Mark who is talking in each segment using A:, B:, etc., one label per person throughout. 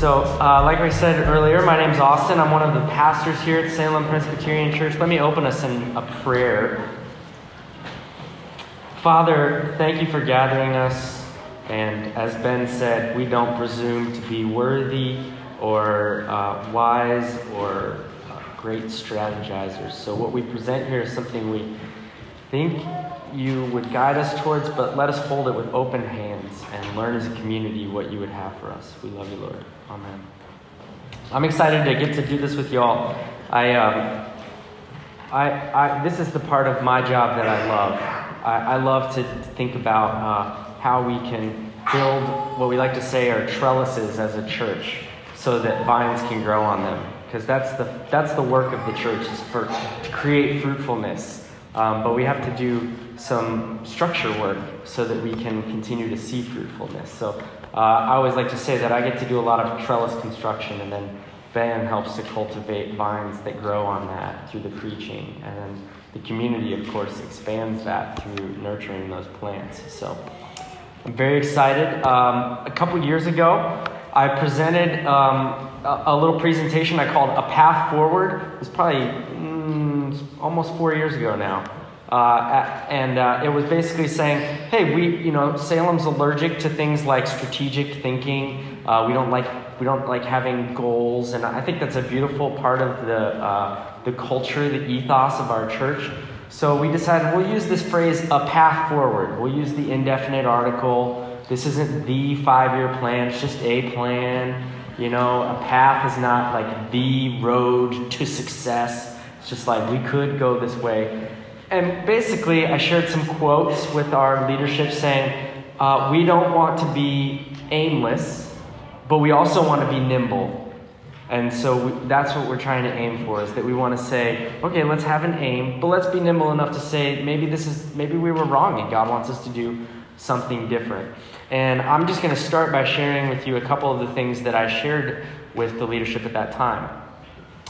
A: So, uh, like I said earlier, my name's Austin. I'm one of the pastors here at Salem Presbyterian Church. Let me open us in a prayer. Father, thank you for gathering us. And as Ben said, we don't presume to be worthy or uh, wise or uh, great strategizers. So, what we present here is something we think you would guide us towards, but let us hold it with open hands and learn as a community what you would have for us. We love you, Lord. Amen. I'm excited to get to do this with y'all. I, um, I, I, this is the part of my job that I love. I, I love to think about uh, how we can build what we like to say are trellises as a church so that vines can grow on them. Because that's the, that's the work of the church is for, to create fruitfulness. Um, but we have to do some structure work so that we can continue to see fruitfulness. So uh, I always like to say that I get to do a lot of trellis construction, and then Ben helps to cultivate vines that grow on that through the preaching. And then the community, of course, expands that through nurturing those plants. So I'm very excited. Um, a couple years ago, I presented um, a, a, little presentation I called A Path Forward. It was probably mm, almost four years ago now. Uh, and uh, it was basically saying, hey, we, you know, Salem's allergic to things like strategic thinking. Uh, we don't like we don't like having goals, and I think that's a beautiful part of the uh, the culture, the ethos of our church. So we decided we'll use this phrase, a path forward. We'll use the indefinite article. This isn't the five-year plan; it's just a plan. You know, a path is not like the road to success. It's just like we could go this way. And basically, I shared some quotes with our leadership saying, uh, we don't want to be aimless, but we also want to be nimble. And so we, that's what we're trying to aim for is that we want to say, okay, let's have an aim, but let's be nimble enough to say maybe this is maybe we were wrong and God wants us to do something different. And I'm just going to start by sharing with you a couple of the things that I shared with the leadership at that time.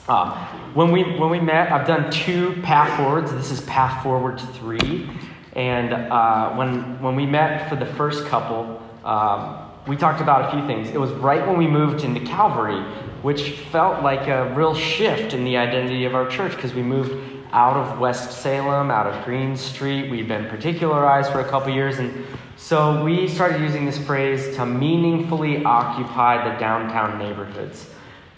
A: Um, when, we, when we met, I've done two path forwards. This is path forward three. And uh, when, when we met for the first couple, um, we talked about a few things. It was right when we moved into Calvary, which felt like a real shift in the identity of our church because we moved out of West Salem, out of Green Street. We'd been particularized for a couple years. And so we started using this phrase to meaningfully occupy the downtown neighborhoods.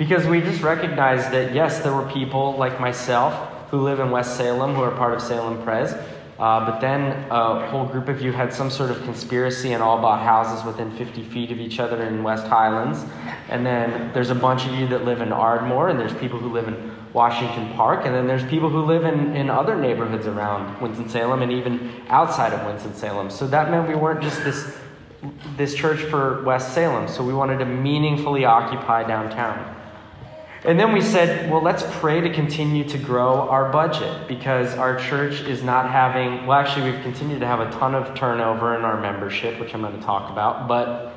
A: Because we just recognized that, yes, there were people like myself who live in West Salem who are part of Salem Pres, uh, but then a whole group of you had some sort of conspiracy and all bought houses within 50 feet of each other in West Highlands. And then there's a bunch of you that live in Ardmore, and there's people who live in Washington Park, and then there's people who live in, in other neighborhoods around Winston-Salem and even outside of Winston-Salem. So that meant we weren't just this, this church for West Salem, so we wanted to meaningfully occupy downtown. And then we said, well, let's pray to continue to grow our budget because our church is not having, well, actually, we've continued to have a ton of turnover in our membership, which I'm going to talk about. But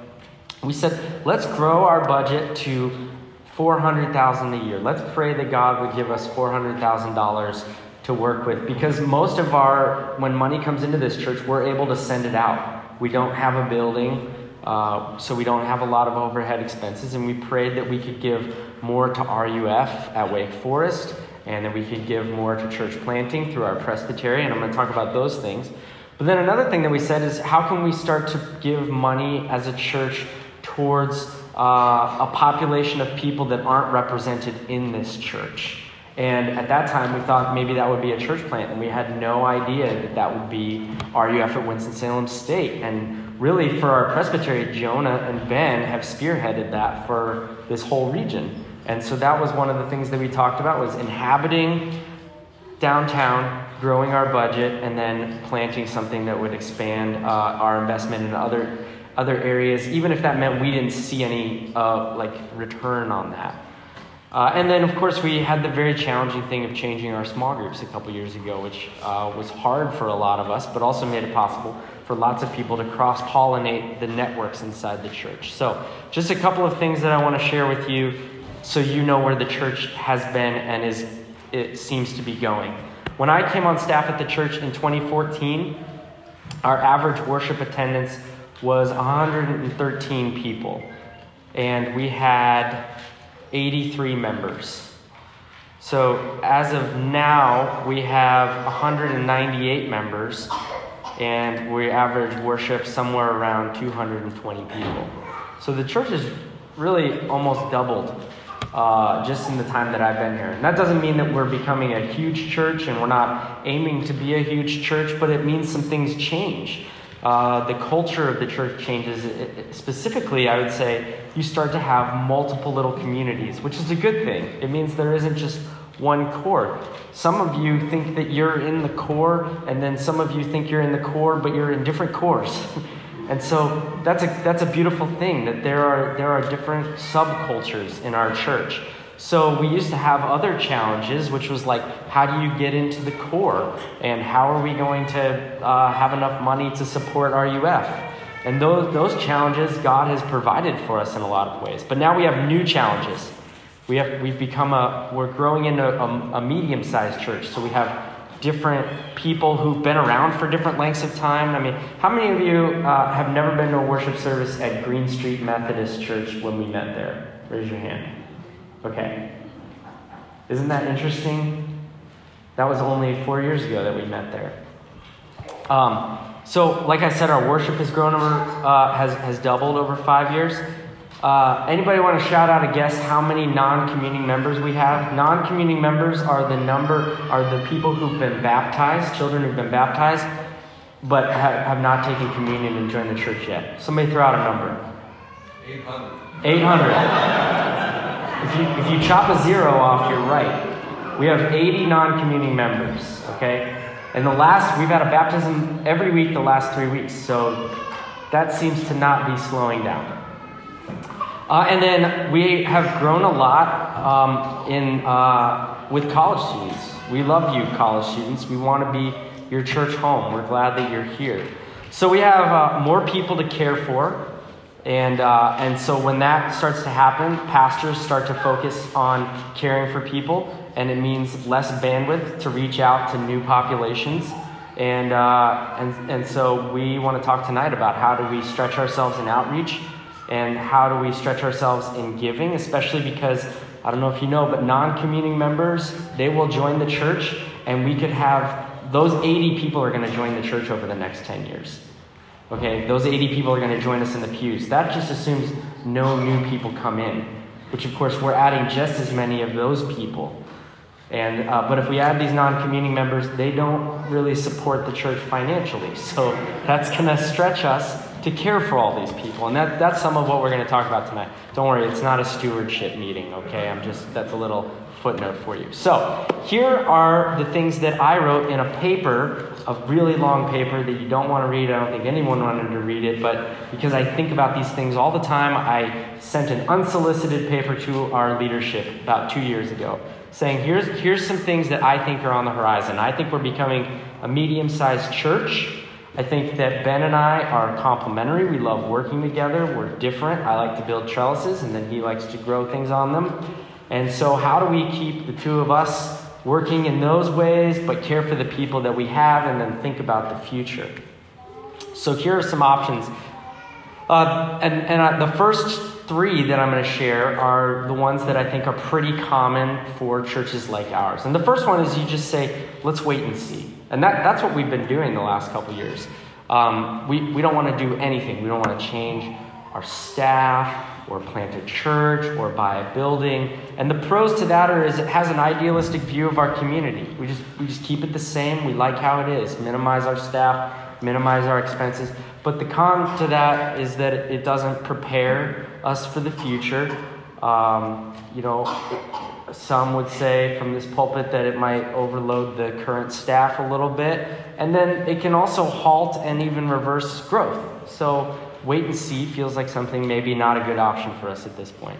A: we said, let's grow our budget to 400,000 a year. Let's pray that God would give us $400,000 to work with because most of our, when money comes into this church, we're able to send it out. We don't have a building. Uh, so we don't have a lot of overhead expenses, and we prayed that we could give more to RUF at Wake Forest, and that we could give more to church planting through our presbytery, and I'm going to talk about those things. But then another thing that we said is how can we start to give money as a church towards uh, a population of people that aren't represented in this church? And at that time, we thought maybe that would be a church plant, and we had no idea that that would be RUF at Winston-Salem State. And really, for our presbytery, Jonah and Ben have spearheaded that for this whole region. And so that was one of the things that we talked about was inhabiting downtown, growing our budget, and then planting something that would expand uh, our investment in other other areas, even if that meant we didn't see any uh, like return on that. Uh, and then, of course, we had the very challenging thing of changing our small groups a couple years ago, which uh, was hard for a lot of us, but also made it possible for lots of people to cross pollinate the networks inside the church. So, just a couple of things that I want to share with you so you know where the church has been and is it seems to be going. When I came on staff at the church in 2014, our average worship attendance was 113 people. and we had 83 members. So as of now, we have 198 members, and we average worship somewhere around 220 people. So the church has really almost doubled uh, just in the time that I've been here. And that doesn't mean that we're becoming a huge church and we're not aiming to be a huge church, but it means some things change. Uh, the culture of the church changes. It, specifically, I would say you start to have multiple little communities, which is a good thing. It means there isn't just one core. Some of you think that you're in the core, and then some of you think you're in the core, but you're in different cores. And so that's a, that's a beautiful thing that there are, there are different subcultures in our church. So we used to have other challenges, which was like, how do you get into the core? And how are we going to uh, have enough money to support RUF? And those, those challenges God has provided for us in a lot of ways. But now we have new challenges. We have, we've become a, we're growing into a, a medium sized church. So we have different people who've been around for different lengths of time. I mean, how many of you uh, have never been to a worship service at Green Street Methodist Church when we met there? Raise your hand. Okay. Isn't that interesting? That was only four years ago that we met there. Um, so, like I said, our worship has grown over, uh, has, has doubled over five years. Uh, anybody want to shout out a guess how many non-communing members we have? Non-communing members are the number are the people who've been baptized, children who've been baptized, but have, have not taken communion and joined the church yet. Somebody throw out a number. 800. 800. if you if you chop a zero off, you're right. We have 80 non-communing members. Okay, and the last we've had a baptism every week the last three weeks, so that seems to not be slowing down. Uh, and then we have grown a lot um, in, uh, with college students. We love you, college students. We want to be your church home. We're glad that you're here. So we have uh, more people to care for. And, uh, and so when that starts to happen, pastors start to focus on caring for people. And it means less bandwidth to reach out to new populations. And, uh, and, and so we want to talk tonight about how do we stretch ourselves in outreach and how do we stretch ourselves in giving, especially because I don't know if you know, but non communing members, they will join the church, and we could have those 80 people are going to join the church over the next 10 years. Okay, those 80 people are going to join us in the pews. That just assumes no new people come in, which of course we're adding just as many of those people. And, uh, but if we add these non communing members, they don't really support the church financially. So that's going to stretch us to care for all these people. And that, that's some of what we're going to talk about tonight. Don't worry, it's not a stewardship meeting, okay? I'm just, that's a little footnote for you. So, here are the things that I wrote in a paper, a really long paper that you don't want to read. I don't think anyone wanted to read it, but because I think about these things all the time, I sent an unsolicited paper to our leadership about two years ago saying, here's, here's some things that I think are on the horizon. I think we're becoming a medium sized church. I think that Ben and I are complementary. We love working together. We're different. I like to build trellises, and then he likes to grow things on them. And so, how do we keep the two of us working in those ways, but care for the people that we have, and then think about the future? So, here are some options. Uh, and and uh, the first three that I'm going to share are the ones that I think are pretty common for churches like ours. And the first one is you just say, let's wait and see. And that, that's what we've been doing the last couple years. Um, we, we don't want to do anything. We don't want to change our staff or plant a church or buy a building. And the pros to that are is it has an idealistic view of our community. We just, we just keep it the same. We like how it is. Minimize our staff, minimize our expenses. But the con to that is that it doesn't prepare us for the future. Um, you know, some would say from this pulpit that it might overload the current staff a little bit. And then it can also halt and even reverse growth. So, wait and see feels like something maybe not a good option for us at this point.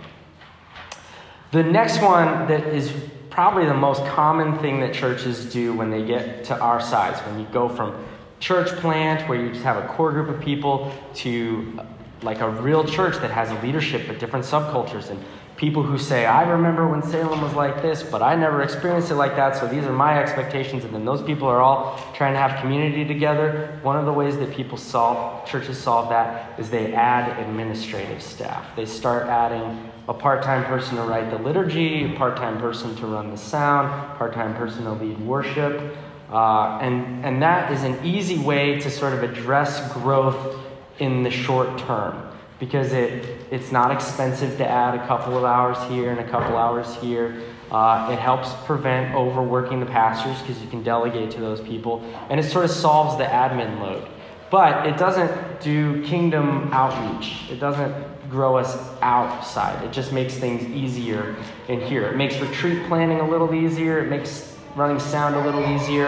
A: The next one that is probably the most common thing that churches do when they get to our size, when you go from church plant, where you just have a core group of people, to uh, like a real church that has a leadership but different subcultures and people who say, I remember when Salem was like this, but I never experienced it like that, so these are my expectations. And then those people are all trying to have community together. One of the ways that people solve, churches solve that, is they add administrative staff. They start adding a part time person to write the liturgy, a part time person to run the sound, part time person to lead worship. Uh, and, and that is an easy way to sort of address growth in the short term because it, it's not expensive to add a couple of hours here and a couple hours here. Uh, it helps prevent overworking the pastors because you can delegate to those people, and it sort of solves the admin load. But it doesn't do kingdom outreach. It doesn't grow us outside. It just makes things easier in here. It makes retreat planning a little easier. It makes running sound a little easier.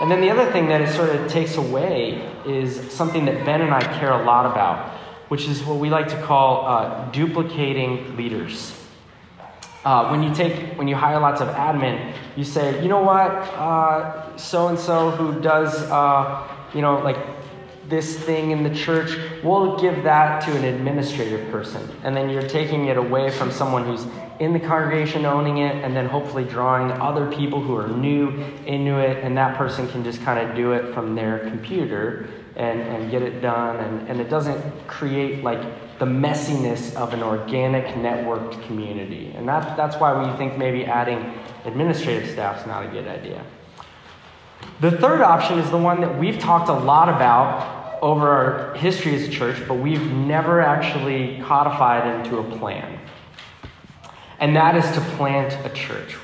A: And then the other thing that it sort of takes away is something that Ben and I care a lot about, which is what we like to call uh, duplicating leaders. Uh, when you take when you hire lots of admin, you say, you know what, so and so who does, uh, you know, like this thing in the church, we'll give that to an administrative person, and then you're taking it away from someone who's in the congregation owning it, and then hopefully drawing other people who are new into it, and that person can just kind of do it from their computer and, and get it done. And, and it doesn't create like the messiness of an organic networked community. And that, that's why we think maybe adding administrative staff is not a good idea. The third option is the one that we've talked a lot about over our history as a church, but we've never actually codified into a plan and that is to plant a church.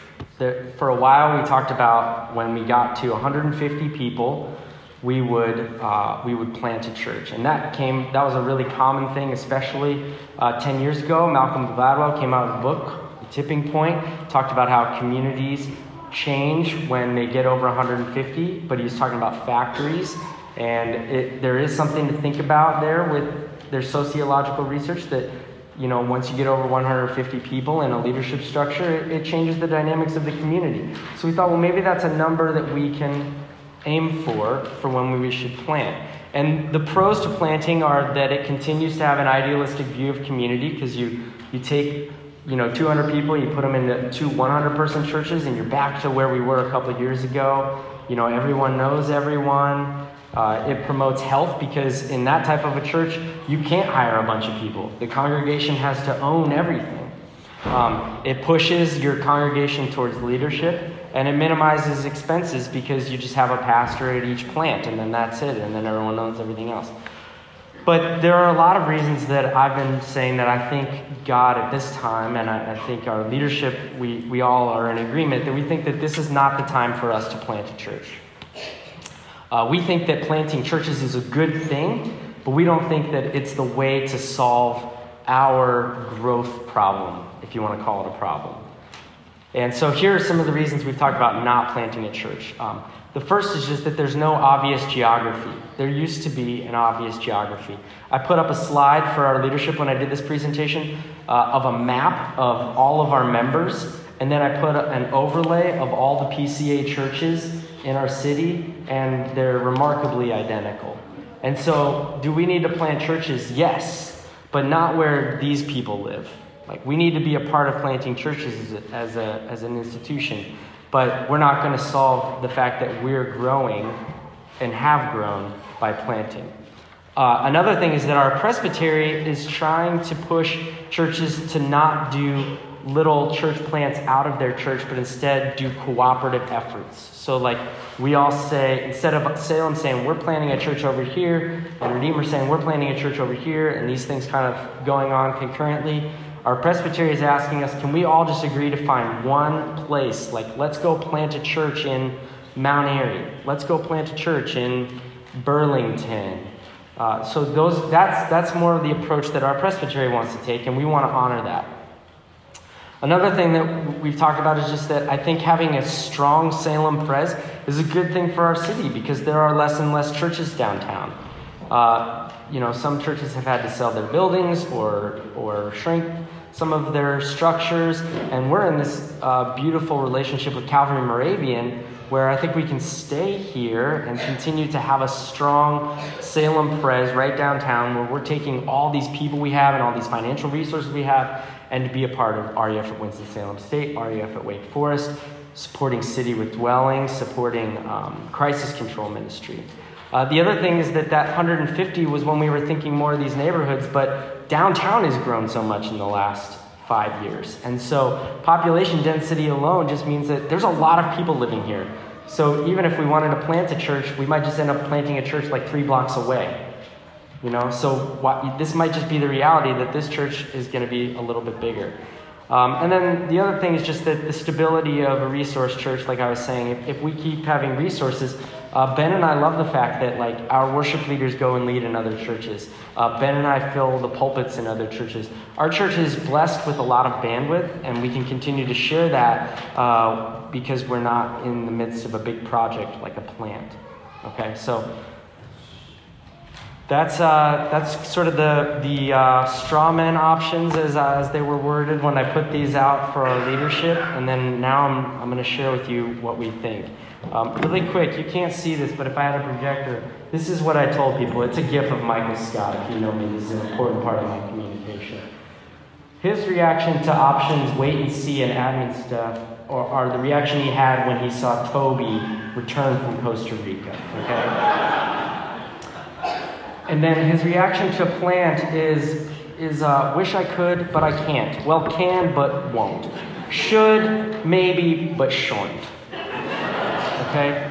A: For a while, we talked about when we got to 150 people, we would uh, we would plant a church, and that came that was a really common thing, especially uh, 10 years ago. Malcolm Gladwell came out with a book, The Tipping Point, talked about how communities change when they get over 150, but he was talking about factories, and it, there is something to think about there with their sociological research that you know, once you get over 150 people in a leadership structure, it, it, changes the dynamics of the community. So we thought, well, maybe that's a number that we can aim for for when we should plant. And the pros to planting are that it continues to have an idealistic view of community because you, you take you know 200 people, you put them into two 100 person churches, and you're back to where we were a couple years ago. You know, everyone knows everyone. Uh, it promotes health because in that type of a church, you can't hire a bunch of people. The congregation has to own everything. Um, it pushes your congregation towards leadership and it minimizes expenses because you just have a pastor at each plant and then that's it, and then everyone owns everything else. But there are a lot of reasons that I've been saying that I think God at this time, and I, I think our leadership, we, we all are in agreement that we think that this is not the time for us to plant a church. Uh, we think that planting churches is a good thing, but we don't think that it's the way to solve our growth problem, if you want to call it a problem. And so here are some of the reasons we've talked about not planting a church. Um, the first is just that there's no obvious geography. There used to be an obvious geography. I put up a slide for our leadership when I did this presentation uh, of a map of all of our members, and then I put an overlay of all the PCA churches in our city, and they're remarkably identical. And so, do we need to plant churches? Yes, but not where these people live. Like, we need to be a part of planting churches as, a, as, a, as an institution, but we're not going to solve the fact that we're growing and have grown by planting. Uh, another thing is that our presbytery is trying to push churches to not do little church plants out of their church, but instead do cooperative efforts. So, like we all say, instead of Salem saying we're planting a church over here, and Redeemer saying we're planting a church over here, and these things kind of going on concurrently, our presbytery is asking us, can we all just agree to find one place? Like, let's go plant a church in Mount Airy. Let's go plant a church in Burlington. Uh, so those, that's, that's more of the approach that our presbytery wants to take, and we want to honor that. Another thing that we've talked about is just that I think having a strong Salem Pres is a good thing for our city because there are less and less churches downtown. Uh, you know, some churches have had to sell their buildings or, or shrink some of their structures, and we're in this uh, beautiful relationship with Calvary Moravian where I think we can stay here and continue to have a strong Salem Pres right downtown where we're taking all these people we have and all these financial resources we have and to be a part of RUF at Winston-Salem State, RUF at Wake Forest, supporting City with Dwellings, supporting um, crisis control ministry. Uh, the other thing is that that 150 was when we were thinking more of these neighborhoods, but downtown has grown so much in the last five years. And so population density alone just means that there's a lot of people living here. So even if we wanted to plant a church, we might just end up planting a church like three blocks away. You know, so this might just be the reality that this church is going to be a little bit bigger. Um, and then the other thing is just that the stability of a resource church, like I was saying, if, if we keep having resources, uh, Ben and I love the fact that like our worship leaders go and lead in other churches. Uh, ben and I fill the pulpits in other churches. Our church is blessed with a lot of bandwidth, and we can continue to share that uh, because we're not in the midst of a big project like a plant. Okay, so that's, uh, that's sort of the, the uh, straw man options as, uh, as they were worded when I put these out for our leadership. And then now I'm, I'm going to share with you what we think. Um, really quick, you can't see this, but if I had a projector, this is what I told people. It's a gift of Michael Scott. If you know me, this is an important part of my communication. His reaction to options, wait and see, and admin stuff, or, or the reaction he had when he saw Toby return from Costa Rica. Okay? And then his reaction to plant is, is uh, wish I could, but I can't. Well, can, but won't. Should, maybe, but shouldn't. Okay?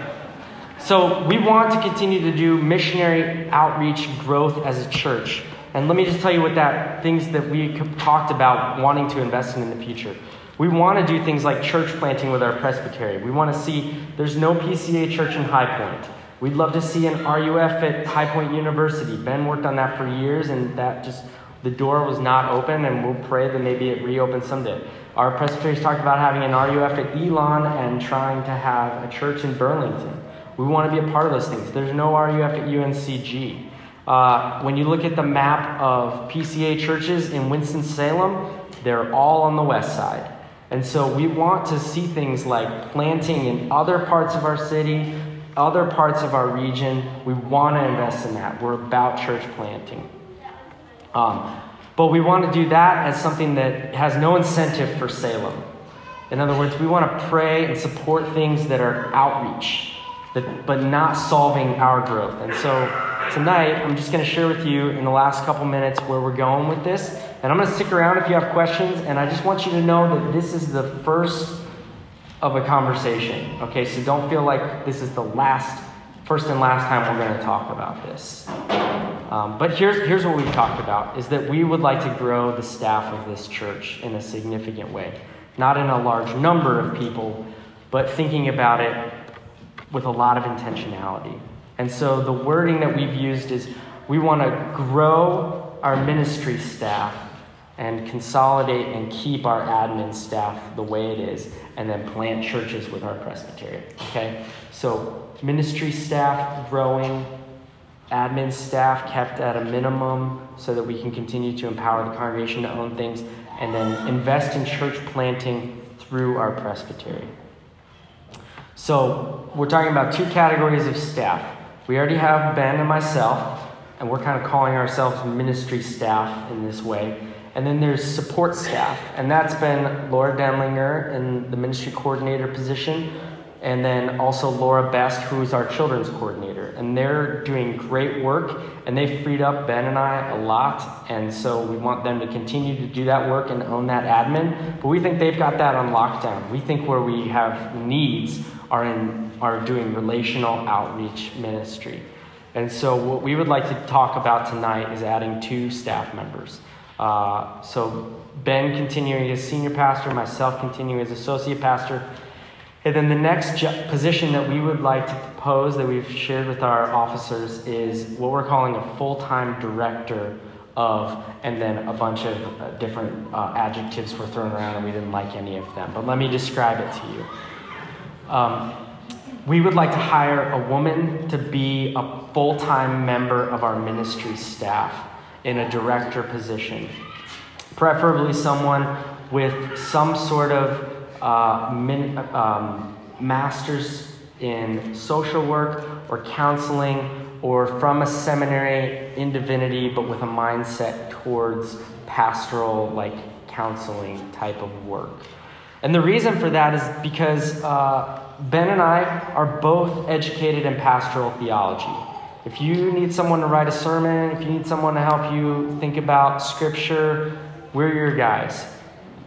A: So we want to continue to do missionary outreach growth as a church. And let me just tell you what that things that we talked about wanting to invest in in the future. We want to do things like church planting with our presbytery. We want to see there's no PCA church in High Point. We'd love to see an RUF at High Point University. Ben worked on that for years, and that just, the door was not open, and we'll pray that maybe it reopens someday. Our presbyteries talked about having an RUF at Elon and trying to have a church in Burlington. We want to be a part of those things. There's no RUF at UNCG. Uh, when you look at the map of PCA churches in Winston-Salem, they're all on the west side. And so we want to see things like planting in other parts of our city, other parts of our region. We want to invest in that. We're about church planting. Um, but we want to do that as something that has no incentive for Salem. In other words, we want to pray and support things that are outreach, that, but not solving our growth. And so tonight, I'm just going to share with you in the last couple minutes where we're going with this. And I'm going to stick around if you have questions. And I just want you to know that this is the first of a conversation. Okay, so don't feel like this is the last, first and last time we're going to talk about this. Um, but here's, here's what we've talked about is that we would like to grow the staff of this church in a significant way. Not in a large number of people, but thinking about it with a lot of intentionality. And so the wording that we've used is we want to grow our ministry staff and consolidate and keep our admin staff the way it is, and then plant churches with our presbytery. Okay? So, ministry staff growing, admin staff kept at a minimum so that we can continue to empower the congregation to own things, and then invest in church planting through our presbytery. So, we're talking about two categories of staff. We already have Ben and myself, and we're kind of calling ourselves ministry staff in this way. And then there's support staff, and that's been Laura Denlinger in the ministry coordinator position, and then also Laura Best, who's our children's coordinator. And they're doing great work, and they've freed up Ben and I a lot, and so we want them to continue to do that work and own that admin. But we think they've got that on lockdown. We think where we have needs are in are doing relational outreach ministry. And so what we would like to talk about tonight is adding two staff members. Uh, so Ben continuing as senior pastor, myself continuing as associate pastor. And then the next position that we would like to propose that we've shared with our officers is what we're calling a full time director of, and then a bunch of uh, different uh, adjectives were thrown around and we didn't like any of them. But let me describe it to you. Um, we would like to hire a woman to be a full time member of our ministry staff in a director position. Preferably someone with some sort of uh, min, um, master's in social work or counseling or from a seminary in divinity, but with a mindset towards pastoral, like counseling type of work. And the reason for that is because uh, Ben and I are both educated in pastoral theology. If you need someone to write a sermon, if you need someone to help you think about scripture, we're your guys.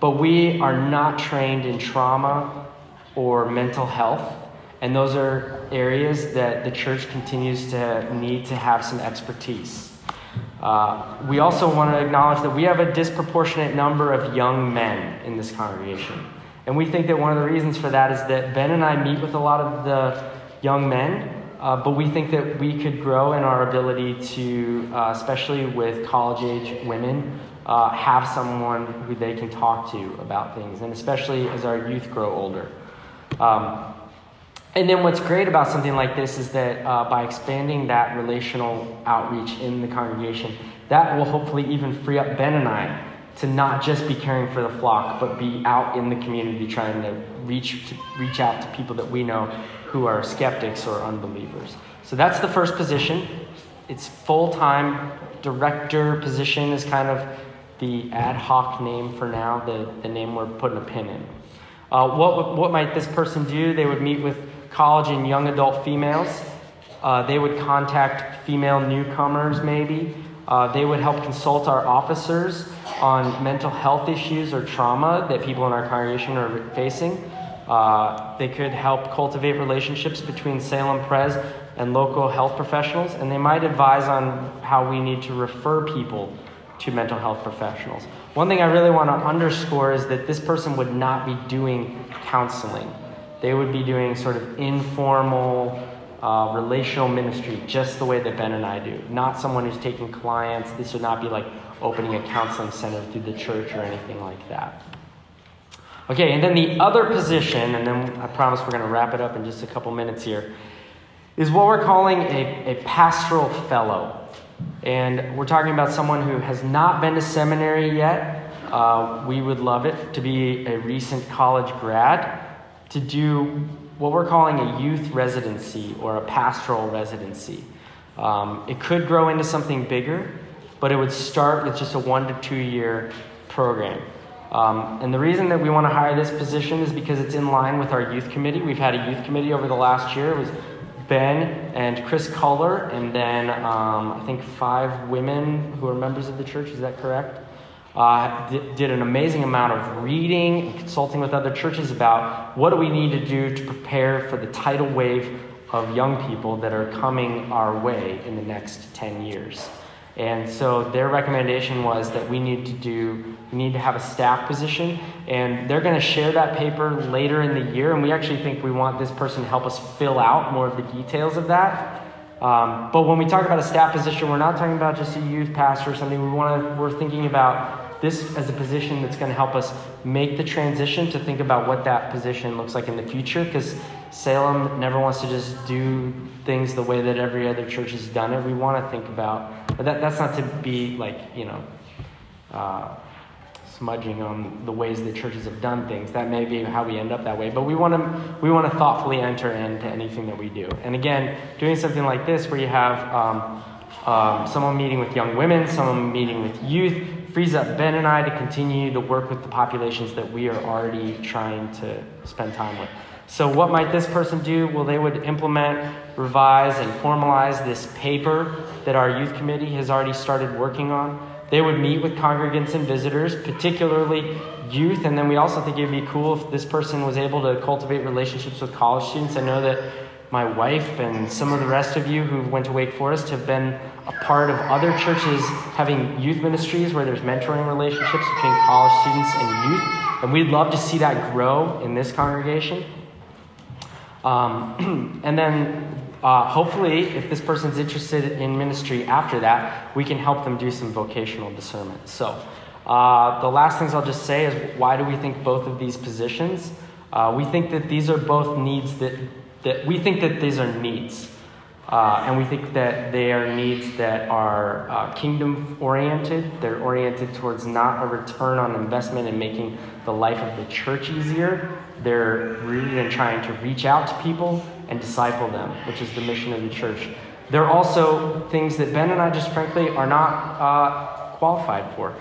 A: But we are not trained in trauma or mental health. And those are areas that the church continues to need to have some expertise. Uh, we also want to acknowledge that we have a disproportionate number of young men in this congregation. And we think that one of the reasons for that is that Ben and I meet with a lot of the young men, uh, but we think that we could grow in our ability to, uh, especially with college age women, uh, have someone who they can talk to about things, and especially as our youth grow older. Um, and then what's great about something like this is that uh, by expanding that relational outreach in the congregation, that will hopefully even free up Ben and I to not just be caring for the flock, but be out in the community trying to reach, to reach out to people that we know who are skeptics or unbelievers. So that's the first position. It's full time. Director position is kind of the ad hoc name for now, the, the name we're putting a pin in. Uh, what, what might this person do? They would meet with college and young adult females. Uh, they would contact female newcomers, maybe. Uh, they would help consult our officers on mental health issues or trauma that people in our congregation are facing. Uh, they could help cultivate relationships between Salem Pres and local health professionals, and they might advise on how we need to refer people to mental health professionals. One thing I really want to underscore is that this person would not be doing counseling. They would be doing sort of informal, uh, relational ministry, just the way that Ben and I do. Not someone who's taking clients. This would not be like opening a counseling center through the church or anything like that. Okay, and then the other position, and then I promise we're going to wrap it up in just a couple minutes here, is what we're calling a, a pastoral fellow. And we're talking about someone who has not been to seminary yet. Uh, we would love it to be a recent college grad to do what we're calling a youth residency or a pastoral residency. Um, it could grow into something bigger, but it would start with just a one to two year program. Um, and the reason that we want to hire this position is because it's in line with our youth committee. We've had a youth committee over the last year. It was Ben and Chris Culler, and then um, I think five women who are members of the church. Is that correct? uh, did an amazing amount of reading and consulting with other churches about what do we need to do to prepare for the tidal wave of young people that are coming our way in the next 10 years. And so their recommendation was that we need to do, we need to have a staff position, and they're going to share that paper later in the year. And we actually think we want this person to help us fill out more of the details of that. Um, but when we talk about a staff position, we're not talking about just a youth pastor or something. We want to, we're thinking about this as a position that's going to help us make the transition to think about what that position looks like in the future because Salem never wants to just do things the way that every other church has done it. We want to think about, but that, that's not to be like, you know, uh, smudging on the ways that churches have done things. That may be how we end up that way, but we want to we want to thoughtfully enter into anything that we do. And again, doing something like this where you have um, um, someone meeting with young women, someone meeting with youth, frees up Ben and I to continue to work with the populations that we are already trying to spend time with. So, what might this person do? Well, they would implement, revise, and formalize this paper that our youth committee has already started working on. They would meet with congregants and visitors, particularly youth, and then we also think it would be cool if this person was able to cultivate relationships with college students. I know that my wife and some of the rest of you who went to Wake Forest have been a part of other churches having youth ministries where there's mentoring relationships between college students and youth. And we'd love to see that grow in this congregation. Um, and then uh, hopefully, if this person's interested in ministry after that, we can help them do some vocational discernment. So, uh, the last things I'll just say is why do we think both of these positions? Uh, we think that these are both needs that that we think that these are needs. Uh, and we think that they are needs that are uh, kingdom oriented. They're oriented towards not a return on investment and making the life of the church easier. They're rooted in trying to reach out to people and disciple them, which is the mission of the church. There are also things that Ben and I just frankly are not uh, qualified for.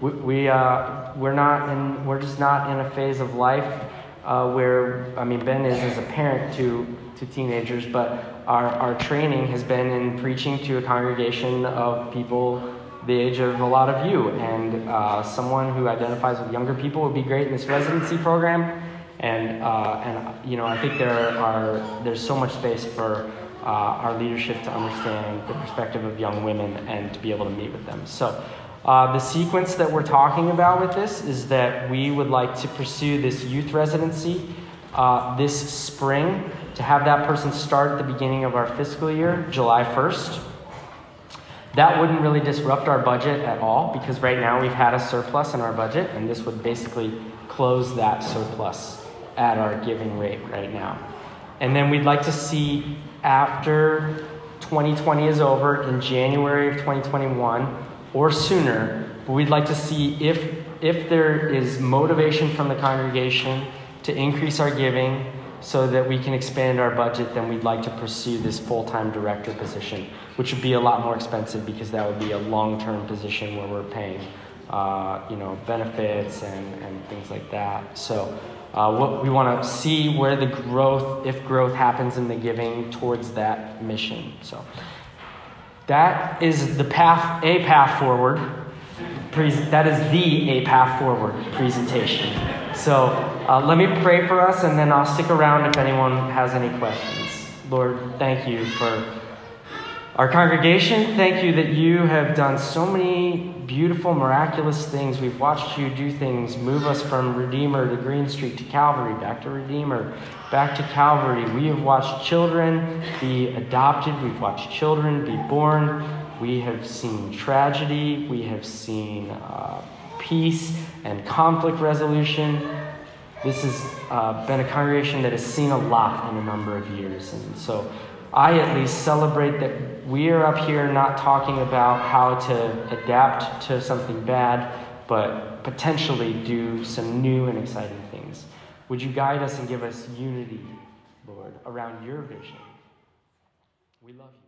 A: We, we, uh, we're, not in, we're just not in a phase of life uh, where, I mean, Ben is as a parent to, to teenagers, but our, our training has been in preaching to a congregation of people the age of a lot of you. And uh, someone who identifies with younger people would be great in this residency program. And, uh, and you know, I think there are, there's so much space for uh, our leadership to understand the perspective of young women and to be able to meet with them. So, uh, the sequence that we're talking about with this is that we would like to pursue this youth residency uh, this spring to have that person start at the beginning of our fiscal year, July 1st. That wouldn't really disrupt our budget at all because right now we've had a surplus in our budget, and this would basically close that surplus at our giving rate right now. And then we'd like to see after 2020 is over in January of 2021 or sooner, but we'd like to see if, if there is motivation from the congregation to increase our giving so that we can expand our budget, then we'd like to pursue this full time director position, which would be a lot more expensive because that would be a long term position where we're paying. Uh, you know, benefits and, and things like that. So, uh, what we want to see where the growth, if growth happens in the giving towards that mission. So, that is the path, a path forward. That is the a path forward presentation. So uh, let me pray for us, and then I'll stick around if anyone has any questions. Lord, thank you for our congregation. Thank you that you have done so many beautiful, miraculous things. We've watched you do things, move us from Redeemer to Green Street to Calvary, back to Redeemer, back to Calvary. We have watched children be adopted, we've watched children be born. We have seen tragedy, we have seen uh, peace and conflict resolution. This has uh, been a congregation that has seen a lot in a number of years. And so, I at least celebrate that we are up here not talking about how to adapt to something bad, but potentially do some new and exciting things. Would you guide us and give us unity, Lord, around your vision? We love you.